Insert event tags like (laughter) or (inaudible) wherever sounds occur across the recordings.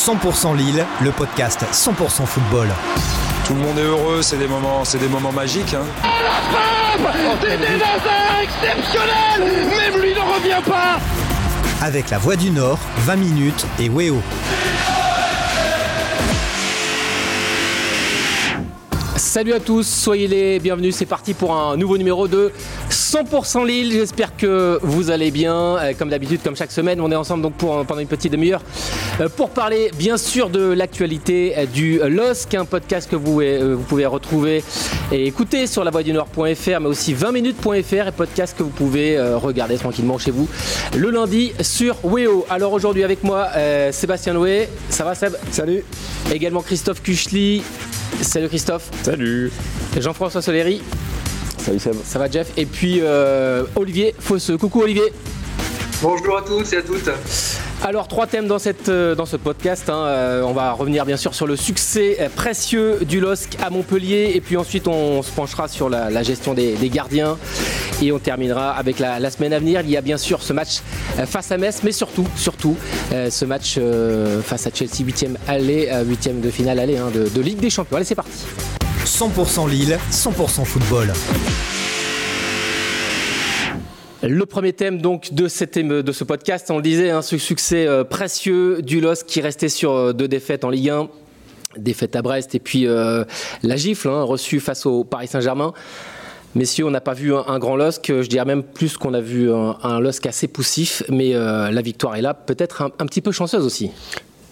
100% Lille, le podcast 100% football. Tout le monde est heureux, c'est des moments, c'est des moments magiques. Hein. exceptionnel Même lui ne revient pas Avec la Voix du Nord, 20 minutes et Weo. Salut à tous, soyez les bienvenus. C'est parti pour un nouveau numéro de 100% Lille. J'espère que vous allez bien. Euh, Comme d'habitude, comme chaque semaine, on est ensemble donc pour pendant une petite demi-heure pour parler bien sûr de l'actualité euh, du LOSC, un podcast que vous, euh, vous pouvez retrouver et écouter sur lavoidunord.fr, mais aussi 20minutes.fr et podcast que vous pouvez euh, regarder tranquillement chez vous le lundi sur Weo. Alors aujourd'hui avec moi, euh, Sébastien Loué. Ça va Seb? Salut. Également Christophe Kuchli. Salut Christophe. Salut. Jean-François Soleri. Salut Seb. Ça va Jeff? Et puis euh, Olivier Fosseux. Coucou Olivier. Bonjour à tous et à toutes. Alors trois thèmes dans, euh, ce podcast. hein. Euh, on va revenir bien sûr sur le succès euh, précieux du LOSC à Montpellier et puis ensuite on se penchera sur la, gestion des, gardiens et on terminera avec la, semaine à venir. Il y a bien sûr ce match face à Metz mais surtout, surtout ce match face à Chelsea 8e aller, 8e de finale aller hein, de, de Ligue des Champions. Allez c'est parti. 100% Lille, 100% football. Le premier thème donc de, ce podcast, on le disait, hein, ce succès euh, précieux du LOSC qui restait sur euh, deux défaites en Ligue 1, défaite à Brest et puis euh, la gifle hein, reçue face au Paris Saint-Germain. Messieurs, on n'a pas vu un, grand LOSC, je dirais même plus qu'on a vu un, un LOSC assez poussif, mais la victoire est là, peut-être un, petit peu chanceuse aussi.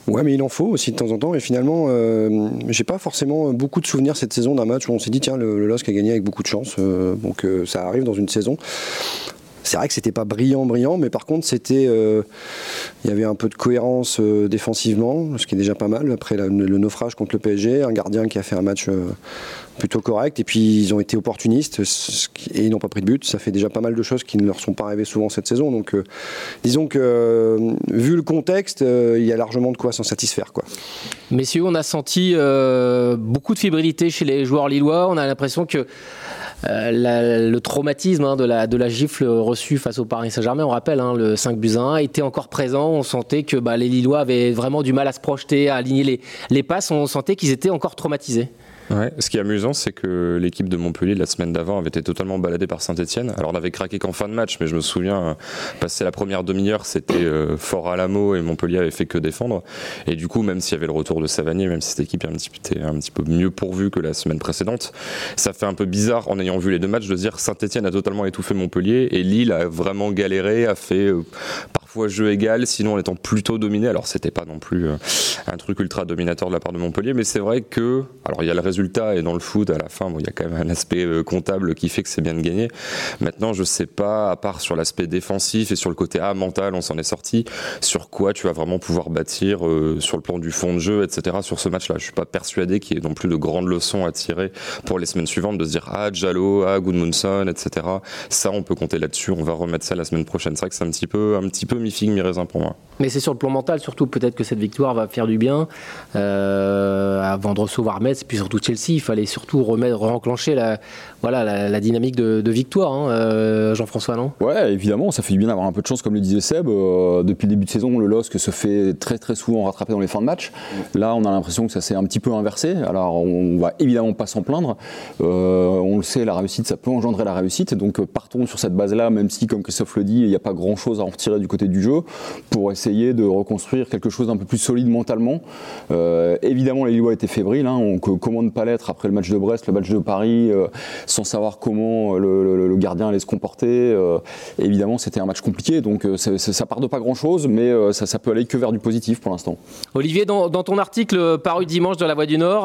Ouais, mais il en faut aussi de temps en temps. Et finalement, euh, j'ai pas forcément beaucoup de souvenirs cette saison d'un match où on s'est dit tiens, le, le LOSC a gagné avec beaucoup de chance. Donc ça arrive dans une saison. C'est vrai que c'était pas brillant, brillant, mais par contre, c'était, euh, il y avait un peu de cohérence euh, défensivement, ce qui est déjà pas mal. Après le naufrage contre le PSG, un gardien qui a fait un match euh, plutôt correct, et puis ils ont été opportunistes et ils n'ont pas pris de but. Ça fait déjà pas mal de choses qui ne leur sont pas arrivées souvent cette saison. Donc, disons que vu le contexte, il y a largement de quoi s'en satisfaire, quoi. Messieurs, on a senti beaucoup de fébrilité chez les joueurs lillois. On a l'impression que la- le traumatisme hein, de, la, gifle reçue face au Paris Saint-Germain, on rappelle, hein, le 5 buts à 1, était encore présent. On sentait que bah, les Lillois avaient vraiment du mal à se projeter, à aligner les, les passes. On sentait qu'ils étaient encore traumatisés. Ouais, ce qui est amusant, c'est que l'équipe de Montpellier, la semaine d'avant, avait été totalement baladée par Saint-Etienne. Alors, on avait craqué qu'en fin de match, mais je me souviens, passer la première demi-heure, c'était euh, fort à l'amo et Montpellier avait fait que défendre. Et du coup, même s'il y avait le retour de Savanier, même si cette équipe est un petit, était un petit peu mieux pourvue que la semaine précédente, ça fait un peu bizarre, en ayant vu les deux matchs, de dire Saint-Etienne a totalement étouffé Montpellier et Lille a vraiment galéré, a fait euh, parfois jeu égal, sinon en étant plutôt dominé. Alors, c'était pas non plus euh, un truc ultra dominateur de la part de Montpellier, mais c'est vrai que, alors il y a le résultat et dans le foot à la fin, bon, il y a quand même un aspect euh, comptable qui fait que c'est bien de gagner. Maintenant, je sais pas, à part sur l'aspect défensif et sur le côté ah, mental, on s'en est sorti, sur quoi tu vas vraiment pouvoir bâtir euh, sur le plan du fond de jeu, etc. Sur ce match-là, je suis pas persuadé qu'il y ait non plus de grandes leçons à tirer pour les semaines suivantes de se dire ah Jallo, ah Goodmunson, etc. Ça, on peut compter là-dessus. On va remettre ça la semaine prochaine. C'est vrai que c'est un petit peu, un petit peu mi figue mi raisin pour moi. Mais c'est sur le plan mental, surtout peut-être que cette victoire va faire du bien euh, avant de recevoir Metz, et puis surtout Chelsea. Il fallait surtout remettre, enclencher la, voilà, la, la dynamique de, de victoire, hein, euh, Jean-François, non Ouais, évidemment, ça fait du bien d'avoir un peu de chance, comme le disait Seb. Euh, depuis le début de saison, le LOSC se fait très très souvent rattraper dans les fins de match. Là, on a l'impression que ça s'est un petit peu inversé. Alors, on va évidemment pas s'en plaindre. Euh, on le sait, la réussite, ça peut engendrer la réussite. Donc, partons sur cette base-là, même si, comme Christophe le dit, il n'y a pas grand-chose à en retirer du côté du jeu, pour essayer de reconstruire quelque chose d'un peu plus solide mentalement. Euh, évidemment, les Lillois étaient fébriles. Hein, on, ne pas l'être après le match de Brest, le match de Paris, euh, sans savoir comment le, gardien allait se comporter. euh, évidemment, c'était un match compliqué, donc c'est- ça part de pas grand-chose, mais ça, ça peut aller que vers du positif pour l'instant. Olivier, dans, ton article paru dimanche dans La Voix du Nord,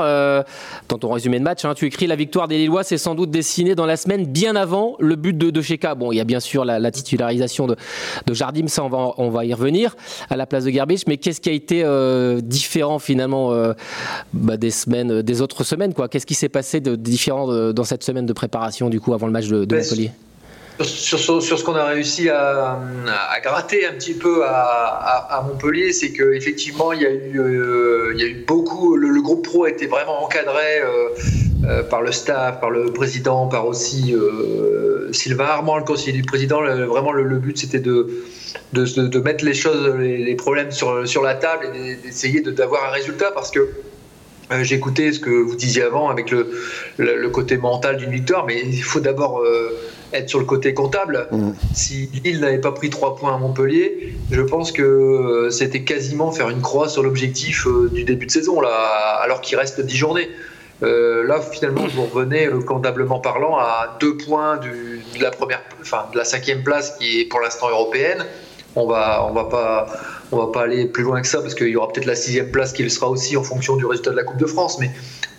dans ton résumé de match, hein, tu écris la victoire des Lillois s'est sans doute dessinée dans la semaine bien avant le but de, de. Bon, il y a bien sûr la, la titularisation de, de Jardim, ça on va, on va y revenir à la place de Garbage, mais qu'est-ce qui a été euh, différent finalement euh, bah, des semaines, des autres semaines quoi? Qu'est-ce qui s'est passé de différent dans cette semaine de préparation du coup avant le match de, de Ben, Montpellier? Sur, ce qu'on a réussi à, gratter un petit peu à, Montpellier, c'est qu'effectivement, il, y a eu, euh, il y a eu beaucoup. Le, groupe pro a été vraiment encadré euh, euh, par le staff, par le président, par aussi Sylvain Armand, le conseiller du président, vraiment le, but c'était de, mettre les choses, les, problèmes sur, la table et d'essayer d'avoir un résultat parce que écouté ce que vous disiez avant avec le, côté mental d'une victoire, mais il faut d'abord être sur le côté comptable. Mmh. Si Lille n'avait pas pris trois points à Montpellier, je pense que euh, c'était quasiment faire une croix sur l'objectif du début de saison, là, alors qu'il reste dix journées. là, finalement, vous revenez, comptablement parlant, à deux points de, la première, enfin, de la cinquième place qui est pour l'instant européenne. On va, on va pas on va pas aller plus loin que ça parce qu'il y aura peut-être la sixième place qui le sera aussi en fonction du résultat de la Coupe de France. Mais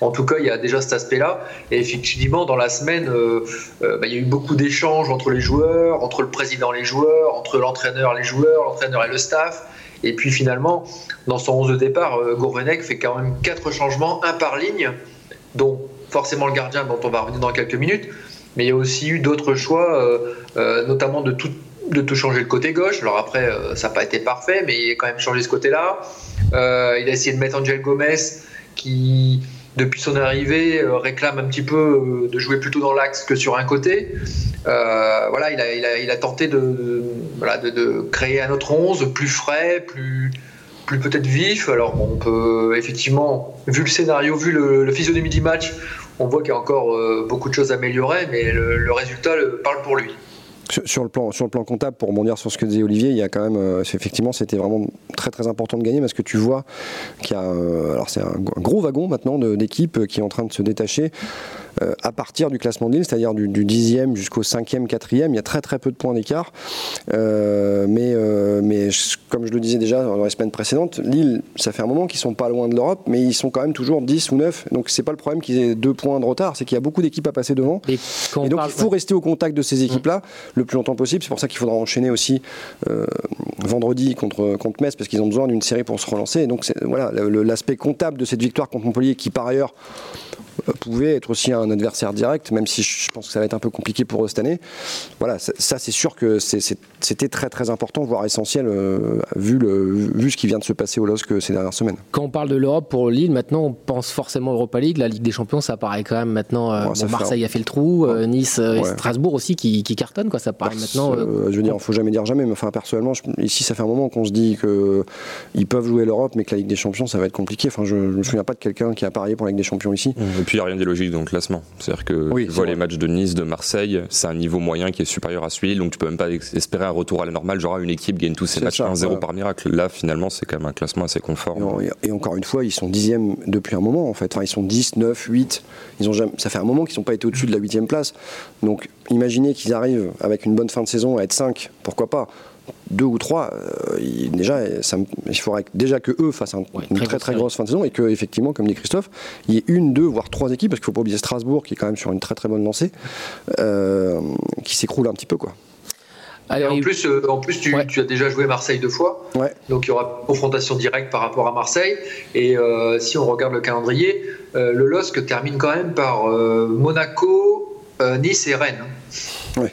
en tout cas, il y a déjà cet aspect-là. Et effectivement, dans la semaine, euh, euh, bah, il y a eu beaucoup d'échanges entre les joueurs, entre le président et les joueurs, entre l'entraîneur et les joueurs, l'entraîneur et le staff. Et puis finalement, dans son 11 de départ, euh, Gourvenec fait quand même quatre changements, un par ligne, dont forcément le gardien dont on va revenir dans quelques minutes. Mais il y a aussi eu d'autres choix, notamment de toute de tout changer le côté gauche. Alors après, ça n'a pas été parfait, mais il a quand même changé ce côté-là. Il a essayé de mettre Angel Gomez, qui, depuis son arrivée, euh, réclame un petit peu de jouer plutôt dans l'axe que sur un côté. voilà, il a, tenté de, créer un autre 11 plus frais, plus, peut-être vif. Alors on peut effectivement, vu le scénario, vu le, physionomie du match, on voit qu'il y a encore beaucoup de choses à améliorer, mais le résultat parle pour lui. Sur, le plan, comptable, pour rebondir sur ce que disait Olivier, il y a quand même, euh, effectivement, c'était vraiment très très important de gagner parce que tu vois qu'il y a, euh, c'est un, gros wagon maintenant d'équipes qui est en train de se détacher. Euh, à partir du classement de Lille, c'est-à-dire du, 10e jusqu'au 5e, 4e. Il y a très très peu de points d'écart. Euh, mais, euh, comme je le disais déjà dans les semaines précédentes, Lille, ça fait un moment qu'ils sont pas loin de l'Europe, mais ils sont quand même toujours 10 ou 9. Donc c'est pas le problème qu'ils aient deux points de retard, c'est qu'il y a beaucoup d'équipes à passer devant. Et, donc il faut rester au contact de ces équipes-là le plus longtemps possible. C'est pour ça qu'il faudra enchaîner aussi vendredi contre, contre Metz, parce qu'ils ont besoin d'une série pour se relancer. Et donc voilà, l'aspect comptable de cette victoire contre Montpellier, qui par ailleurs pouvait être aussi un adversaire direct, même si je pense que ça va être un peu compliqué pour eux cette année. Voilà, ça, c'est sûr que c'était très très important, voire essentiel, euh, vu, le, vu ce qui vient de se passer au LOSC ces dernières semaines. Quand on parle de l'Europe pour Lille, maintenant on pense forcément Europa League, la Ligue des Champions, ça paraît quand même maintenant. Euh, Marseille a fait le trou, euh, Nice et Strasbourg aussi qui, qui cartonnent, quoi, ça paraît maintenant. je veux dire, il faut jamais dire jamais, mais enfin personnellement, ici ça fait un moment qu'on se dit qu'ils peuvent jouer l'Europe, mais que la Ligue des Champions ça va être compliqué. Enfin, je, ne me souviens pas de quelqu'un qui a parié pour la Ligue des Champions ici. Et puis il n'y a rien d'illogique dans le classement. C'est-à-dire que tu vois les matchs de Nice, de Marseille, c'est un niveau moyen qui est supérieur à celui donc tu peux même pas espérer un retour à la normale, genre une équipe gagne tous ses matchs 1-0 par miracle. Là, finalement, c'est quand même un classement assez conforme. Et, encore une fois, ils sont dixièmes depuis un moment, en fait. Enfin, ils sont 10, 9, 8. Ils ont jamais... Ça fait un moment qu'ils n'ont pas été au-dessus de la huitième place. Donc, imaginez qu'ils arrivent avec une bonne fin de saison à être 5, pourquoi pas? Deux ou trois, euh, déjà, il faudrait déjà que eux fassent une très très, grosse fin de saison et que effectivement, comme dit Christophe, il y ait une, deux, voire trois équipes, parce qu'il ne faut pas oublier Strasbourg qui est quand même sur une très très bonne lancée, euh, qui s'écroule un petit peu quoi. en, plus, euh, en plus, tu, as déjà joué Marseille deux fois, donc il y aura confrontation directe par rapport à Marseille. Et si on regarde le calendrier, le LOSC termine quand même par Monaco, Nice et Rennes. Ouais.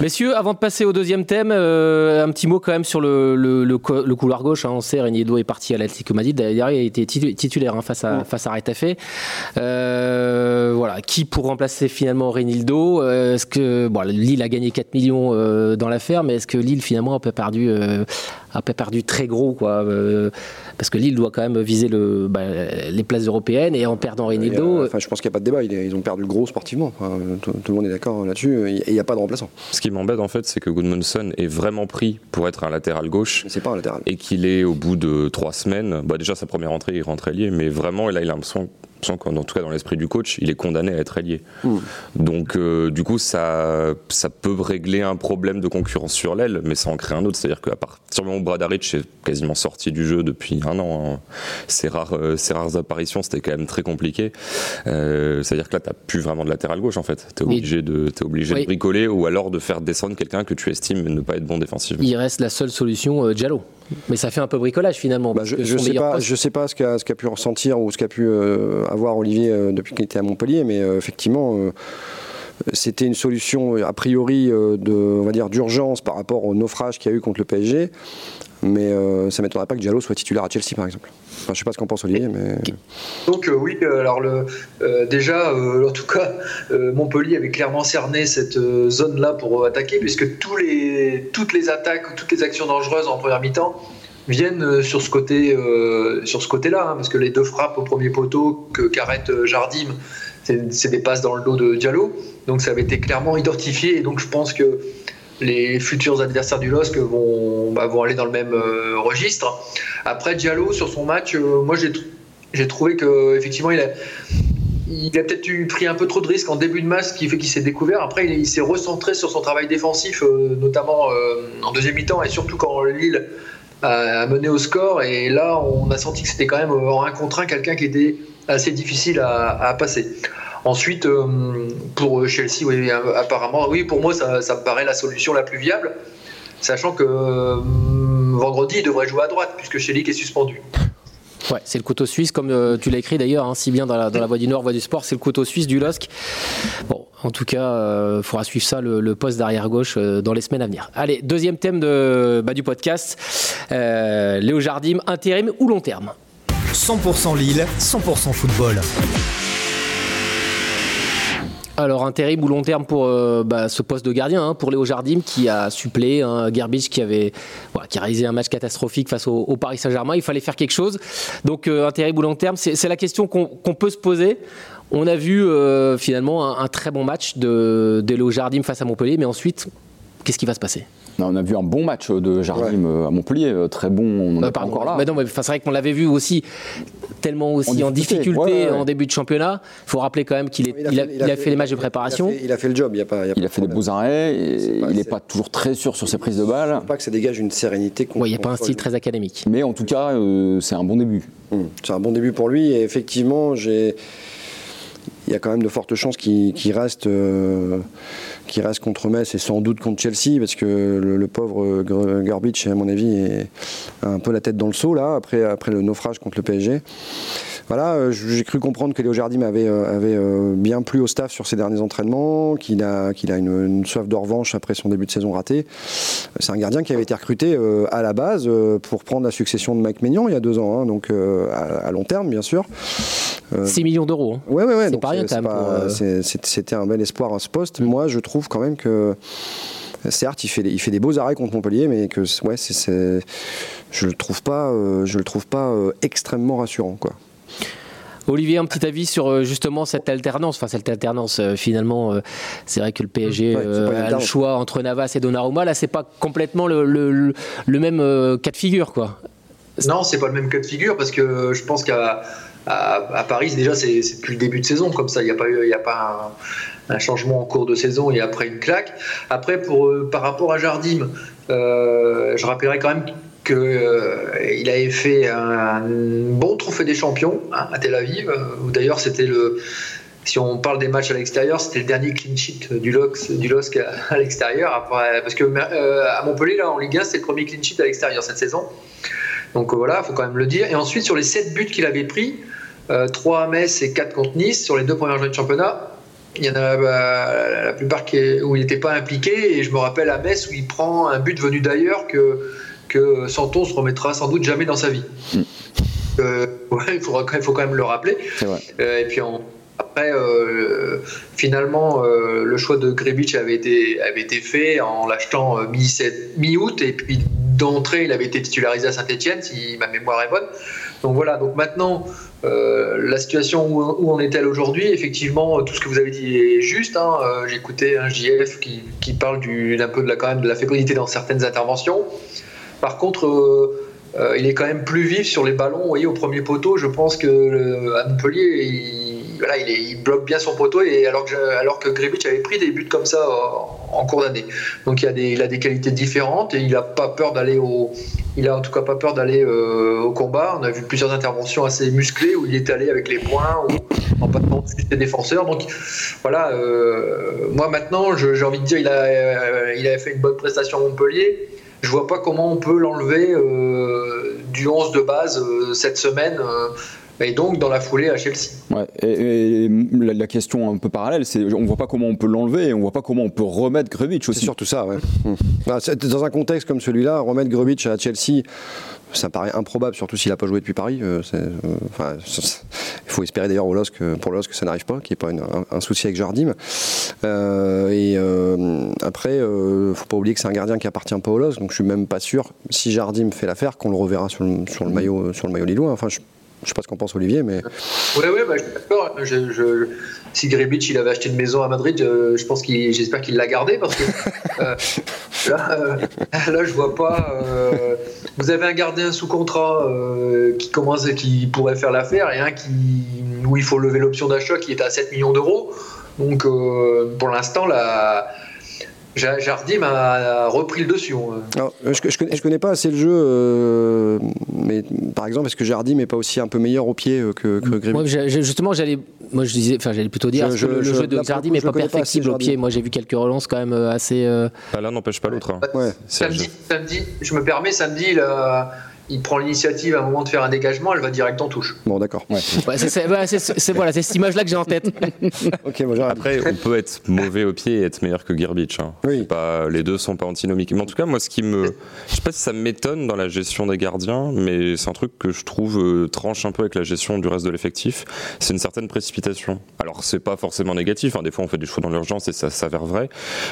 Messieurs, avant de passer au deuxième thème, euh, un petit mot quand même sur le, le, couloir gauche. Hein. On sait, Regnido est parti à l'Atlético Madrid. D'ailleurs, il a été titulaire hein, face à, face à Retafe. Euh, voilà. Qui pour remplacer finalement Renildo euh, Est-ce que bon, Lille a gagné 4 millions dans l'affaire, mais est-ce que Lille finalement a pas perdu, a pas perdu très gros quoi parce que Lille doit quand même viser le, bah, les places européennes et en perdant Renildo. Enfin, je pense qu'il n'y a pas de débat. Ils ont perdu gros sportivement. tout, le monde est d'accord là-dessus. Et il n'y a pas de remplaçant. Ce qui m'embête en fait, c'est que Goodmanson est vraiment pris pour être un latéral gauche. C'est pas un latéral. Et qu'il est au bout de trois semaines. Bah, déjà sa première entrée, il rentre lié, mais vraiment, là, il a l'impression en tout cas dans l'esprit du coach, il est condamné à être allié. Hmm. Donc euh, du coup, ça, ça peut régler un problème de concurrence sur l'aile, mais ça en crée un autre. C'est-à-dire qu'à partir du moment où Bradaric est quasiment sorti du jeu depuis un an, ses, hein, rares, euh, rares apparitions, c'était quand même très compliqué. Euh, c'est-à-dire que là, tu n'as plus vraiment de latéral gauche en fait. Tu es obligé, de, es obligé de bricoler ou alors de faire descendre quelqu'un que tu estimes ne pas être bon défensivement. Il reste la seule solution, Diallo. Mais ça fait un peu bricolage finalement. Bah, je ne sais, pas, je sais pas ce qu'a pu ressentir ou ce qu'a pu euh, avoir Olivier euh, depuis qu'il était à Montpellier, mais euh, effectivement c'était une solution a priori de, on va dire d'urgence par rapport au naufrage qu'il y a eu contre le PSG. Mais euh, ça ne m'étonnerait pas que Diallo soit titulaire à Chelsea, par exemple. Enfin, je ne sais pas ce qu'en pense Olivier, mais. Donc, euh, oui, alors le, euh, déjà, en tout cas, Montpellier avait clairement cerné cette zone-là pour attaquer, puisque toutes les attaques, toutes les actions dangereuses en première mi-temps viennent sur ce côté, sur ce côté-là, hein, parce que les deux frappes au premier poteau que qu'arrête Jardim, c'est des passes dans le dos de Diallo. Donc ça avait été clairement identifié, et donc je pense que les futurs adversaires du LOSC vont, bah, vont aller dans le même euh, registre. Après Diallo, sur son match, euh, moi j'ai trouvé qu'effectivement il a, il a peut-être pris un peu trop de risques en début de match, ce qui fait qu'il s'est découvert. Après, il, s'est recentré sur son travail défensif, euh, notamment en deuxième mi-temps, et surtout quand Lille a, mené au score. Et là, on a senti que c'était quand même en un contre un quelqu'un qui était assez difficile à, à passer. Ensuite, euh, pour Chelsea, oui, apparemment, oui, pour moi, ça, me paraît la solution la plus viable, sachant que euh, vendredi, il devrait jouer à droite, puisque Shelik est suspendu. Ouais, c'est le couteau suisse, comme euh, tu l'as écrit d'ailleurs, hein, si bien dans la, dans la Voie du Nord, Voie du Sport, c'est le couteau suisse du LOSC. En tout cas, il faudra suivre ça, le, poste d'arrière-gauche, dans les semaines à venir. Allez, deuxième thème de, bah, du podcast, Léo Jardim, intérim ou long terme? 100% Lille, 100% football. Alors terrible ou long terme pour euh, bah, ce poste de gardien, hein, pour Léo Jardim qui a suppléé un hein, Gerbich qui avait qui a réalisé un match catastrophique face au, Paris Saint-Germain. Il fallait faire quelque chose. Donc euh, terrible ou long terme, c'est la question qu'on peut se poser. On a vu euh, finalement un, très bon match de, de Léo Jardim face à Montpellier, mais ensuite, qu'est-ce qui va se passer? On a vu un bon match de Jardim euh, à Montpellier, euh, très bon, on n'est bah, pas encore là. Mais non, mais c'est vrai qu'on l'avait vu aussi tellement aussi en difficulté, en début de championnat. Il faut rappeler quand même qu'il il a, fait, les matchs de préparation. Il a fait, le job, il, a pas, il a, fait des beaux arrêts, il n'est pas toujours très sûr sur ses prises de balles. pas que ça dégage une sérénité. il n'y a pas un style très académique. Mais en tout cas, euh, c'est un bon début. Hum, c'est un bon début pour lui et effectivement, j'ai il y a quand même de fortes chances qu'il reste contre Metz et sans doute contre Chelsea, parce que le, pauvre Garbage, à mon avis, est un peu la tête dans le seau, là, après, après le naufrage contre le PSG. Voilà, euh, j'ai cru comprendre que Léo Jardim avait, euh, avait euh, bien plu au staff sur ses derniers entraînements, qu'il a, qu'il a une, soif de revanche après son début de saison raté. C'est un gardien qui avait été recruté à la base pour prendre la succession de Mike Maignan il y a deux ans, hein, donc à, long terme, bien sûr. 6 millions d'euros. Hein. Ouais, ouais, ouais. C'est pas rien quand même. C'était un bel espoir à ce poste. Moi, je trouve quand même que certes, il fait, il fait des beaux arrêts contre Montpellier, mais que ouais, c'est, je le trouve pas, je le trouve pas extrêmement rassurant, quoi. Olivier, un petit avis sur euh, justement cette alternance, enfin cette alternance euh, finalement, euh, c'est vrai que le PSG a le choix entre Navas et Donnarumma, là c'est pas complètement le, même cas de figure quoi. Non, c'est pas le même cas de figure parce que je pense qu'à à, Paris déjà c'est depuis le début de saison comme ça, il n'y a pas eu, il a pas un, changement en cours de saison et après une claque. Après pour par rapport à Jardim, je rappellerai quand même qu'il euh, avait fait un bon trophée des champions hein, à Tel Aviv, où d'ailleurs c'était le. Si on parle des matchs à l'extérieur, c'était le dernier clean sheet du LOSC, à, l'extérieur. Parce que euh, à Montpellier, là, en Ligue 1, c'est le premier clean sheet à l'extérieur cette saison. Donc euh, voilà, il faut quand même le dire. Et ensuite, sur les 7 buts qu'il avait pris, 3 à Metz et 4 contre Nice, sur les deux premières journées de championnat, il y en a bah, la plupart où il n'était pas impliqué. Et je me rappelle à Metz où il prend un but venu d'ailleurs que que Santon se remettra sans doute jamais dans sa vie. Mm. Euh, il, faudra, faut quand même le rappeler. Euh, et puis après, euh, finalement, le choix de Grebic avait été, avait été fait en l'achetant mi-août et puis d'entrée, il avait été titularisé à Saint-Etienne, si ma mémoire est bonne. Donc voilà, donc maintenant, la situation où, on est-elle aujourd'hui? Effectivement, tout ce que vous avez dit est juste. Hein. J'ai écouté un JF qui, qui parle d'un peu de la, quand même, de la fébrilité dans certaines interventions. Par contre, euh, euh, il est quand même plus vif sur les ballons. Vous voyez, au premier poteau, je pense que euh, Montpellier, il, bloque bien son poteau, et alors que, alors que avait pris des buts comme ça en, cours d'année. Donc il a, des, a qualités différentes et il n'a pas peur d'aller au, il a en tout cas pas peur d'aller au combat. On a vu plusieurs interventions assez musclées où il est allé avec les poings ou en passant dessus des défenseurs. Donc voilà, moi maintenant, j'ai envie de dire, il a, il fait une bonne prestation à Montpellier je vois pas comment on peut l'enlever euh, du 11 de base euh, cette semaine. Et donc dans la foulée à Chelsea. Ouais, et, et la, la, question un peu parallèle, c'est on voit pas comment on peut l'enlever et on voit pas comment on peut remettre Grubitsch aussi. C'est surtout ça, ouais. Mmh. Dans un contexte comme celui-là, remettre Grubitsch à Chelsea, ça paraît improbable, surtout s'il n'a pas joué depuis Paris. Euh, euh, enfin, il faut espérer d'ailleurs au LOSC, pour le LOSC que ça n'arrive pas, qu'il n'y ait pas une, un, un, souci avec Jardim. Euh, et euh, après, il ne faut pas oublier que c'est un gardien qui appartient pas au LOSC, donc je suis même pas sûr, si Jardim fait l'affaire, qu'on le reverra sur le, sur le, maillot, sur le maillot lillois. Enfin, je, je sais pas ce qu'en pense Olivier, mais. Oui, oui, bah, je suis d'accord. Je, je, si Grebic il avait acheté une maison à Madrid, je, je pense qu'il, j'espère qu'il l'a gardé parce que euh, (laughs) là, euh, là, je vois pas. Euh, vous avez un gardien sous contrat euh, qui commence, qui pourrait faire l'affaire, et un qui où il faut lever l'option d'achat qui est à 7 millions d'euros. Donc, euh, pour l'instant, la Jardim a repris le dessus. Alors, je, je, connais, pas assez le jeu, euh, mais par exemple, est-ce que Jardim n'est pas aussi un peu meilleur au pied que, que Grémy Moi, justement, j'allais, moi, je disais, enfin, j'allais plutôt dire je, que le, le jeu de Jardim n'est pas perfectible au pied? Moi, j'ai vu quelques relances quand même assez. Euh... L'un n'empêche pas l'autre. Hein. Ouais. Samedi, samedi, je me permets, samedi, il a il prend l'initiative à un moment de faire un dégagement, elle va direct en touche. Bon, d'accord. Ouais. ouais, c'est voilà, cette image-là que j'ai en tête. (laughs) okay, bon, Après, on peut être mauvais au pied et être meilleur que Gerbich. Hein. Oui. Pas, les deux sont pas antinomiques. Mais en tout cas, moi, ce qui me. Je sais pas si ça m'étonne dans la gestion des gardiens, mais c'est un truc que je trouve euh, tranche un peu avec la gestion du reste de l'effectif. C'est une certaine précipitation. Alors, c'est pas forcément négatif. Hein. Des fois, on fait des choix dans l'urgence et ça s'avère vrai.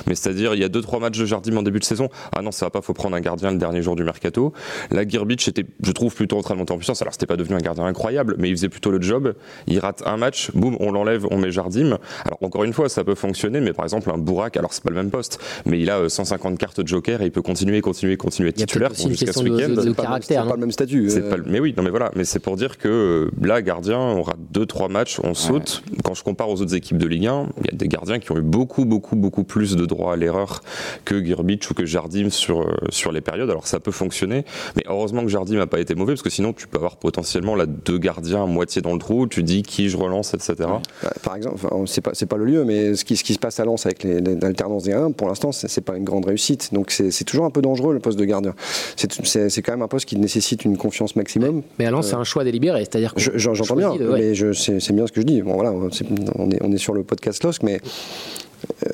Mais c'est-à-dire, il y a 2-3 matchs de Jardim en début de saison. Ah non, ça va pas, faut prendre un gardien le dernier jour du mercato. Là, Était, je trouve, plutôt en train de monter en puissance. Alors, c'était pas devenu un gardien incroyable, mais il faisait plutôt le job. Il rate un match, boum, on l'enlève, on met Jardim. Alors, encore une fois, ça peut fonctionner, mais par exemple, un Bourak, alors c'est pas le même poste, mais il a 150 cartes de joker et il peut continuer, continuer, continuer titulaire jusqu'à ce week-end. C'est pas, pas le même statut. Euh... Pas, mais oui, non, mais voilà, mais c'est pour dire que là, gardien, on rate 2-3 matchs, on saute. Ouais. Quand je compare aux autres équipes de Ligue 1, il y a des gardiens qui ont eu beaucoup, beaucoup, beaucoup plus de droit à l'erreur que Girbich ou que Jardim sur, sur les périodes. Alors, ça peut fonctionner, mais heureusement que Jardim n'a pas été mauvais, parce que sinon, tu peux avoir potentiellement là deux gardiens à moitié dans le trou, tu dis qui je relance, etc. Ouais. Par exemple, c'est pas, c'est pas le lieu, mais ce qui, ce qui se passe à Lens avec l'alternance des 1, pour l'instant, c'est pas une grande réussite. Donc c'est toujours un peu dangereux le poste de gardien. C'est quand même un poste qui nécessite une confiance maximum. Mais à Lens, euh, c'est un choix délibéré, c'est-à-dire J'entends bien, de, ouais. mais c'est bien ce que je dis. Bon voilà, on est, on est sur le podcast LOSC, mais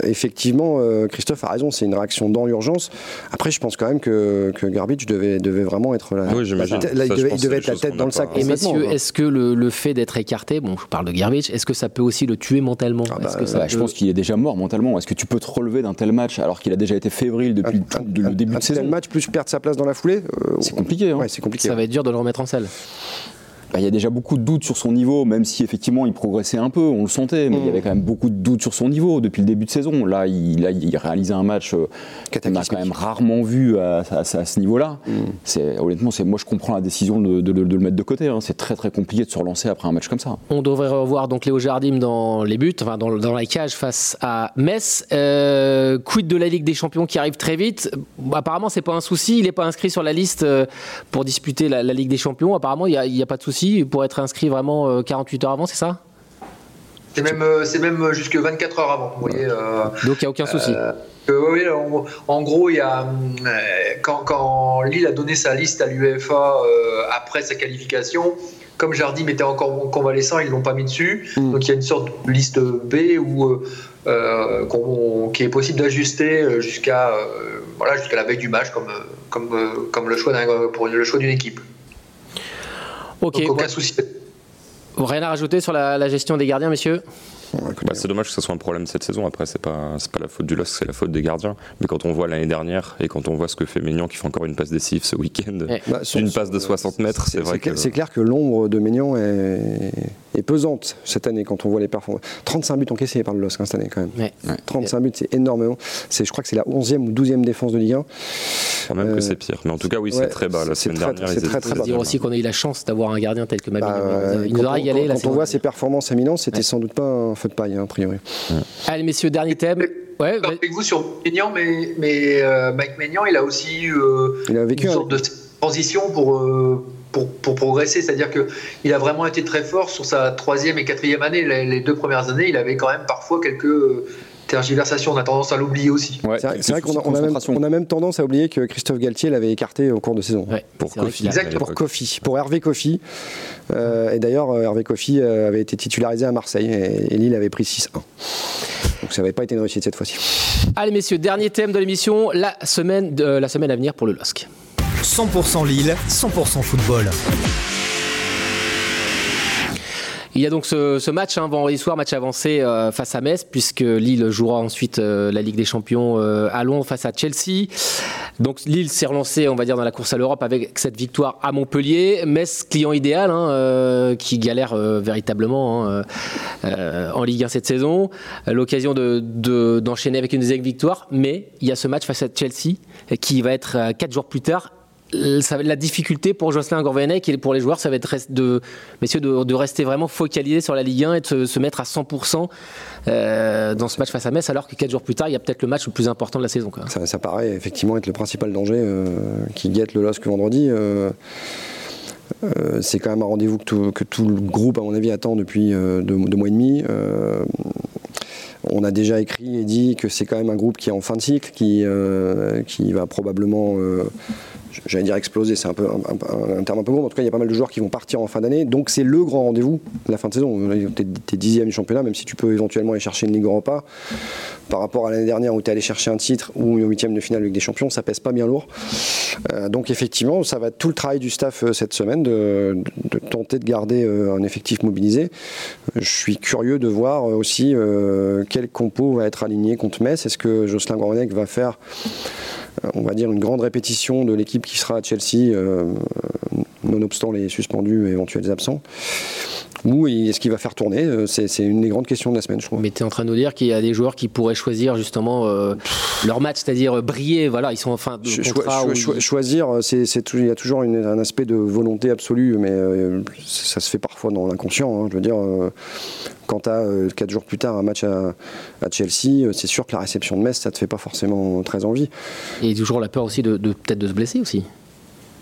effectivement, euh, Christophe a raison, c'est une réaction dans l'urgence. Après, je pense quand même que, que Garbage devait, devait vraiment être là. Oui, la, tête, là, il devait, il devait être la tête dans le sac. Et messieurs, est-ce que le, le fait d'être écarté, bon, je parle de Garbage, est-ce que ça peut aussi le tuer mentalement ah bah, que ça bah, peut... Je pense qu'il est déjà mort mentalement. Est-ce que tu peux te relever d'un tel match alors qu'il a déjà été fébrile depuis un, tout, le début un de saison? tel match plus perdre sa place dans la foulée euh, C'est compliqué. Hein. Ouais, c'est compliqué. Ça va être dur de le remettre en selle. Bah, il y a déjà beaucoup de doutes sur son niveau, même si effectivement il progressait un peu, on le sentait, mais mmh. il y avait quand même beaucoup de doutes sur son niveau depuis le début de saison. Là, il, là, il réalisait un match euh, qu'on a quand même rarement vu à, à, à ce niveau-là. Mmh. Honnêtement, moi je comprends la décision de, de, de, de le mettre de côté. Hein. C'est très très compliqué de se relancer après un match comme ça. On devrait revoir donc Léo Jardim dans les buts, enfin dans, dans la cage face à Metz. Euh, quid de la Ligue des Champions qui arrive très vite? Apparemment, c'est pas un souci. Il n'est pas inscrit sur la liste euh, pour disputer la, la Ligue des Champions. Apparemment, il n'y a, a, pas de souci pour être inscrit vraiment 48 heures avant, c'est ça? C'est même, c'est même jusque 24 heures avant. Vous voyez, euh, Donc il n'y a aucun souci. Euh, oui, en, en, gros, il y a, quand, quand, Lille a donné sa liste à l'UEFA euh, après sa qualification, comme Jardim était encore convalescent, ils ne l'ont pas mis dessus. Mm. Donc il y a une sorte de liste B où, euh, qu qui est possible d'ajuster jusqu'à voilà, jusqu'à la veille du match, comme, comme, comme le choix d'une équipe. Ok. Donc, aucun souci. Rien à rajouter sur la, la gestion des gardiens, messieurs? Bah, c'est dommage que ce soit un problème cette saison. Après, c'est pas c'est pas la faute du LOSC, c'est la faute des gardiens. Mais quand on voit l'année dernière et quand on voit ce que fait Maignan, qui fait encore une passe décisive ce week-end, Eh. bah, une passe de 60 mètres, c'est vrai que c'est clair que l'ombre de Maignan est, est, pesante cette année quand on voit les performances. 35 buts encaissés par le LOSC hein, cette année quand même. Ouais. 35 buts, c'est énormément. C'est je crois que c'est la 11e ou 12e défense de Ligue 1. Quand même euh, que c'est pire. Mais en tout cas, oui, ouais, c'est très bas la semaine très, dernière. C'est très, très bas. dire aussi qu'on a eu la chance d'avoir un gardien tel que. Bah, il nous aura régalé. Quand, quand on voit ses performances à Milan, c'était Ouais. sans doute pas un feu de paille, hein, a priori. Allez, messieurs, dernier thème. Ouais, D'accord avec vous sur Maignan, mais, mais euh, Mike Maignan, il a aussi eu euh, Il a vécu une un- sorte de transition pour, euh, pour, pour progresser. C'est-à-dire qu'il a vraiment été très fort sur sa troisième et quatrième année. Les, les deux premières années, il avait quand même parfois quelques, tergiversation, on a tendance à l'oublier aussi. c'est vrai, qu'on a, on a, même, on a, même, tendance à oublier que Christophe Galtier l'avait écarté au cours de saison. pour Kofi. Exactement. Pour Kofi, pour Hervé Kofi. Euh, et d'ailleurs, Hervé Kofi avait été titularisé à Marseille et, Lille avait pris 6-1. Donc ça n'avait pas été une réussite cette fois-ci. Allez messieurs, dernier thème de l'émission, la semaine, de, la semaine à venir pour le LOSC. 100% Lille, 100% football. Il y a donc ce, match hein, vendredi soir, match avancé euh, face à Metz, puisque Lille jouera ensuite euh, la Ligue des Champions euh, à Londres face à Chelsea. Donc Lille s'est relancé, on va dire, dans la course à l'Europe avec cette victoire à Montpellier. Metz, client idéal, hein, qui galère véritablement hein, en Ligue 1 cette saison. L'occasion d'enchaîner avec une deuxième victoire, mais il y a ce match face à Chelsea qui va être quatre jours plus tard la difficulté pour Jocelyn Gourvenec et pour les joueurs, ça va être de, rester vraiment focalisé sur la Ligue 1 et de se, mettre à 100% euh, dans ce match face à Metz, alors que 4 jours plus tard, il y a peut-être le match le plus important de la saison. Ça, paraît effectivement être le principal danger euh, qui guette le LOSC vendredi. Euh, c'est quand même un rendez-vous que tout, le groupe, à mon avis, attend depuis deux, mois et demi. on a déjà écrit et dit que c'est quand même un groupe qui est en fin de cycle, qui va probablement j'allais dire exploser, c'est un peu un, terme un peu gros, mais en tout cas, il y a pas mal de joueurs qui vont partir en fin d'année. Donc, c'est le grand rendez-vous, la fin de saison. Tu es, dixième du championnat, même si tu peux éventuellement aller chercher une Ligue Europa. Par rapport à l'année dernière où tu es allé chercher un titre ou une huitième de finale Ligue des Champions, ça pèse pas bien lourd. Euh, donc, effectivement, ça va être tout le travail du staff euh, cette semaine de, tenter de garder euh, un effectif mobilisé. Je suis curieux de voir aussi quel compo va être aligné contre Metz. Est-ce que Jocelyn Gourvenec va faire on va dire, une grande répétition de l'équipe qui sera à Chelsea, euh, nonobstant les suspendus et éventuels absents. Ou est-ce qu'il va faire tourner euh, C'est une des grandes questions de la semaine, je crois. Mais tu es en train de nous dire qu'il y a des joueurs qui pourraient choisir justement euh, leur match, c'est-à-dire briller. Voilà, ils sont en fin de contrat. choisir, il y a toujours un aspect de volonté absolue, mais ça se fait parfois dans l'inconscient. Hein, je veux dire, quand tu as euh, quatre jours plus tard un match à, Chelsea, euh, c'est sûr que la réception de Metz, ça te fait pas forcément très envie. Et toujours la peur aussi de peut-être de se blesser aussi.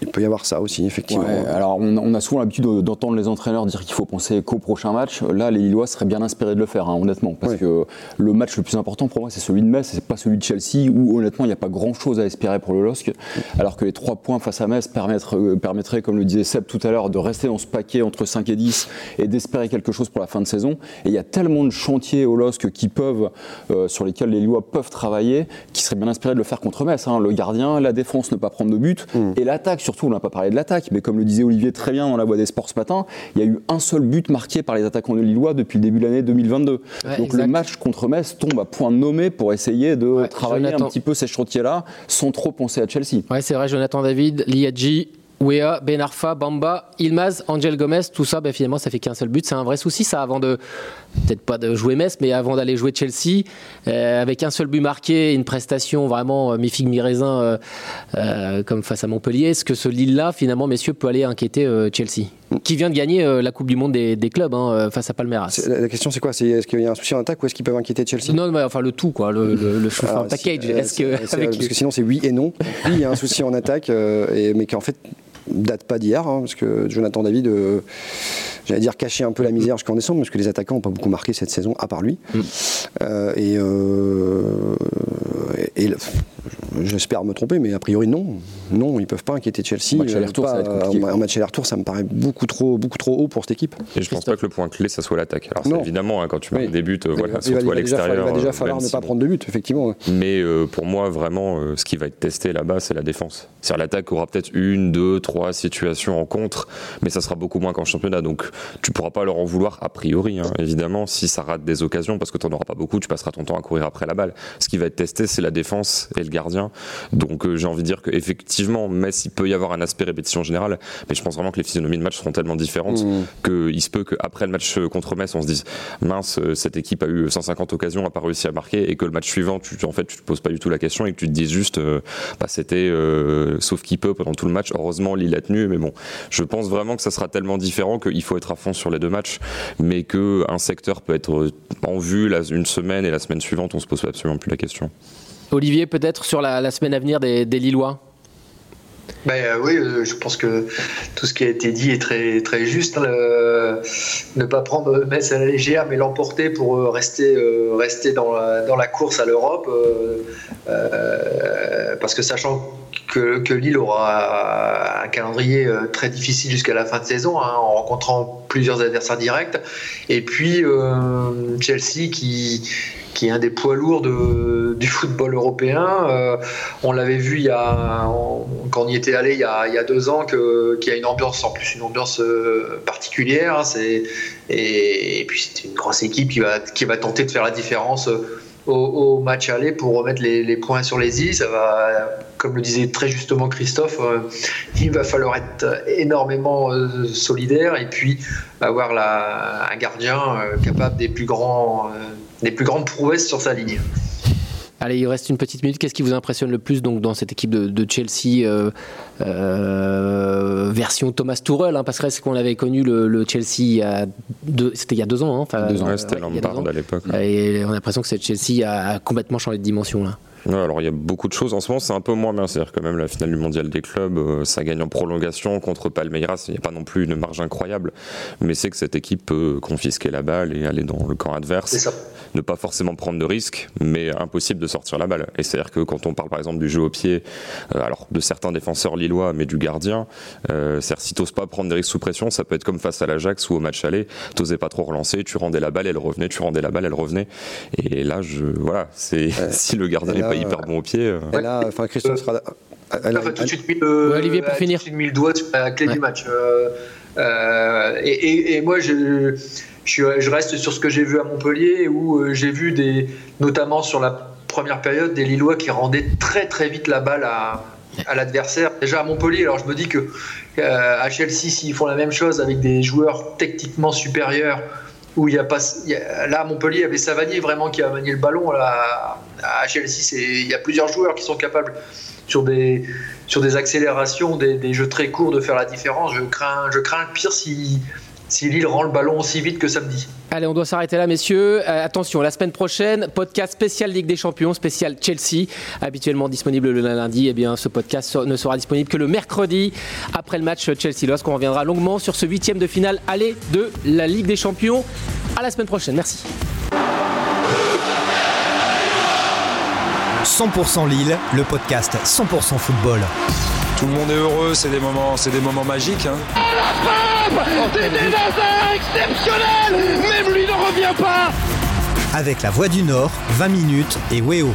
Il peut y avoir ça aussi, effectivement. alors, on, a souvent l'habitude d'entendre les entraîneurs dire qu'il faut penser qu'au prochain match. Là, les Lillois seraient bien inspirés de le faire, hein, honnêtement. Parce que le match le plus important pour moi, c'est celui de Metz, c'est pas celui de Chelsea, où honnêtement, il n'y a pas grand-chose à espérer pour le LOSC. Alors que les trois points face à Metz euh, permettraient, comme le disait Seb tout à l'heure, de rester dans ce paquet entre 5 et 10 et d'espérer quelque chose pour la fin de saison. Et il y a tellement de chantiers au LOSC qui peuvent, euh, sur lesquels les Lillois peuvent travailler, qui seraient bien inspirés de le faire contre Metz. Hein. Le gardien, la défense, ne pas prendre de but, mm. et l'attaque, surtout, on n'a pas parlé de l'attaque mais comme le disait Olivier très bien dans la voie des sports ce matin, il y a eu un seul but marqué par les attaquants de Lillois depuis le début de l'année 2022. Donc le match contre Metz tombe à point nommé pour essayer de travailler un petit peu ces chantiers-là sans trop penser à Chelsea. Ouais, c'est vrai, Jonathan David, Liadji, Wea, Benarfa, Bamba, Ilmaz, Angel Gomez, tout ça, ben finalement, ça fait qu'un seul but. C'est un vrai souci, ça, avant de, peut-être pas de jouer Metz, mais avant d'aller jouer Chelsea, euh, avec un seul but marqué, une prestation vraiment euh, mi-figue, mi-raisin, euh, comme face à Montpellier. Est-ce que ce Lille-là, finalement, messieurs, peut aller inquiéter Chelsea? Qui vient de gagner la Coupe du Monde des, clubs hein, face à Palmeiras. La question, c'est quoi? Est-ce qu'il y a un souci en attaque ou est-ce qu'ils peuvent inquiéter Chelsea? Non, mais enfin, le tout, quoi, le, le, package. est que, parce que sinon, c'est oui et non. Oui, il y a un souci en attaque, et, mais qu'en fait, date pas d'hier, hein, parce que Jonathan David, euh, j'allais dire cacher un peu la misère jusqu'en décembre, parce que les attaquants n'ont pas beaucoup marqué cette saison, à part lui. Mm. Euh, et, euh, et, J'espère me tromper, mais a priori non. Non, ils peuvent pas inquiéter Chelsea. Match aller-retour, ça va être Un match aller-retour, ça me paraît beaucoup trop, beaucoup trop haut pour cette équipe. Et je pense pas que le point clé, ça soit l'attaque. Alors évidemment, hein, quand tu marques des buts, voilà, surtout à l'extérieur. Il va déjà falloir ne pas prendre de but, effectivement. Mais pour moi, vraiment, ce qui va être testé là-bas, c'est la défense. C'est-à-dire l'attaque aura peut-être une, deux, trois situations en contre, mais ça sera beaucoup moins qu'en championnat. Donc tu pourras pas leur en vouloir a priori, hein, évidemment, si ça rate des occasions, parce que tu n'en auras pas beaucoup, tu passeras ton temps à courir après la balle. Ce qui va être testé, c'est la défense et le gardien. Donc euh, j'ai envie de dire qu'effectivement, Metz, il peut y avoir un aspect répétition générale, mais je pense vraiment que les physionomies de match seront tellement différentes mmh. qu'il se peut qu'après le match contre Metz, on se dise mince, euh, cette équipe a eu 150 occasions, n'a pas réussi à marquer, et que le match suivant, tu, en fait, tu te poses pas du tout la question et que tu te dises juste, euh, bah, c'était sauf qui peut pendant tout le match. Heureusement, Lille a tenu, mais bon, je pense vraiment que ça sera tellement différent qu'il faut être à fond sur les deux matchs, mais qu'un secteur peut être en vue une semaine et la semaine suivante, on se pose absolument plus la question. Olivier, peut-être sur la, semaine à venir des, Lillois Ben, euh, oui, euh, je pense que tout ce qui a été dit est très, très juste. hein. Ne pas prendre Metz à la légère, mais l'emporter pour euh, rester, rester dans, la, dans la course à l'Europe. parce que sachant que, que Lille aura un calendrier euh, très difficile jusqu'à la fin de saison, hein, en rencontrant plusieurs adversaires directs. Et puis euh, Chelsea qui est un des poids lourds du football européen. Euh, on l'avait vu quand on y était allé il y a, deux ans, qu'il y a une ambiance, en plus une ambiance particulière. hein, et, puis c'est une grosse équipe qui va, tenter de faire la différence au, au match aller pour remettre les, points sur les i. Ça va, comme le disait très justement Christophe, euh, il va falloir être énormément euh, solidaire et puis avoir un gardien euh, capable des plus grands. des plus grandes prouesses sur sa ligne. Allez, il reste une petite minute. Qu'est-ce qui vous impressionne le plus donc, dans cette équipe de, de Chelsea euh, euh, version Thomas Tuchel hein, Parce que c'est qu'on avait connu le, le Chelsea il y a deux, c'était il y a deux ans. hein, enfin, Deux ans, euh, ouais, c'était ouais, a Lampard à l'époque. Et on a l'impression que cette Chelsea a complètement changé de dimension là. Ouais, alors il y a beaucoup de choses. En ce moment, c'est un peu moins bien. C'est-à-dire quand même la finale du mondial des clubs, euh, ça gagne en prolongation contre Palmeiras. Il n'y a pas non plus une marge incroyable, mais c'est que cette équipe peut confisquer la balle et aller dans le camp C'est adverse. ça. Ne pas forcément prendre de risques, mais impossible de sortir la balle. Et c'est-à-dire que quand on parle par exemple du jeu au pied, euh, alors de certains défenseurs lillois, mais du gardien, euh, c'est-à-dire si t'oses pas prendre des risques sous pression, ça peut être comme face à l'Ajax ou au match aller. T'osais pas trop relancer, tu rendais la balle, elle revenait, tu rendais la balle, elle revenait. Et là, je voilà, c'est (laughs) si le gardien n'est là, pas hyper bon au pied. euh, Et là, enfin, Christophe sera. elle a- Enfin, tout de suite mis le, Ouais, Olivier, pour finir. tout de suite mis le doigt sur la clé Ouais. du match. Euh, euh, et, et- et moi, je, je, je reste sur ce que j'ai vu à Montpellier, où euh, j'ai vu des, notamment sur la première période, des Lillois qui rendaient très très vite la balle à, à l'adversaire. Déjà à Montpellier, alors je me dis que euh, à Chelsea, s'ils font la même chose avec des joueurs techniquement supérieurs, là à Montpellier, il y avait Savanier vraiment qui a manié le ballon. Là, à Chelsea, il y a plusieurs joueurs qui sont capables sur des accélérations, des, des jeux très courts de faire la différence. Je crains, je crains le pire si si Lille rend le ballon aussi vite que samedi. Allez, on doit s'arrêter là, messieurs. Euh, attention, la semaine prochaine, podcast spécial Ligue des Champions, spécial Chelsea, habituellement disponible le lundi. Eh bien, ce podcast ne sera disponible que le mercredi après le match Chelsea lorsqu'on reviendra longuement sur ce huitième de finale aller de la Ligue des Champions. À la semaine prochaine. Merci. 100% Lille, le podcast 100% football. Tout le monde est heureux, c'est des moments, c'est des moments magiques. hein. C'est des hasards exceptionnels Même lui ne revient pas Avec la Voix du Nord, 20 minutes et Weo.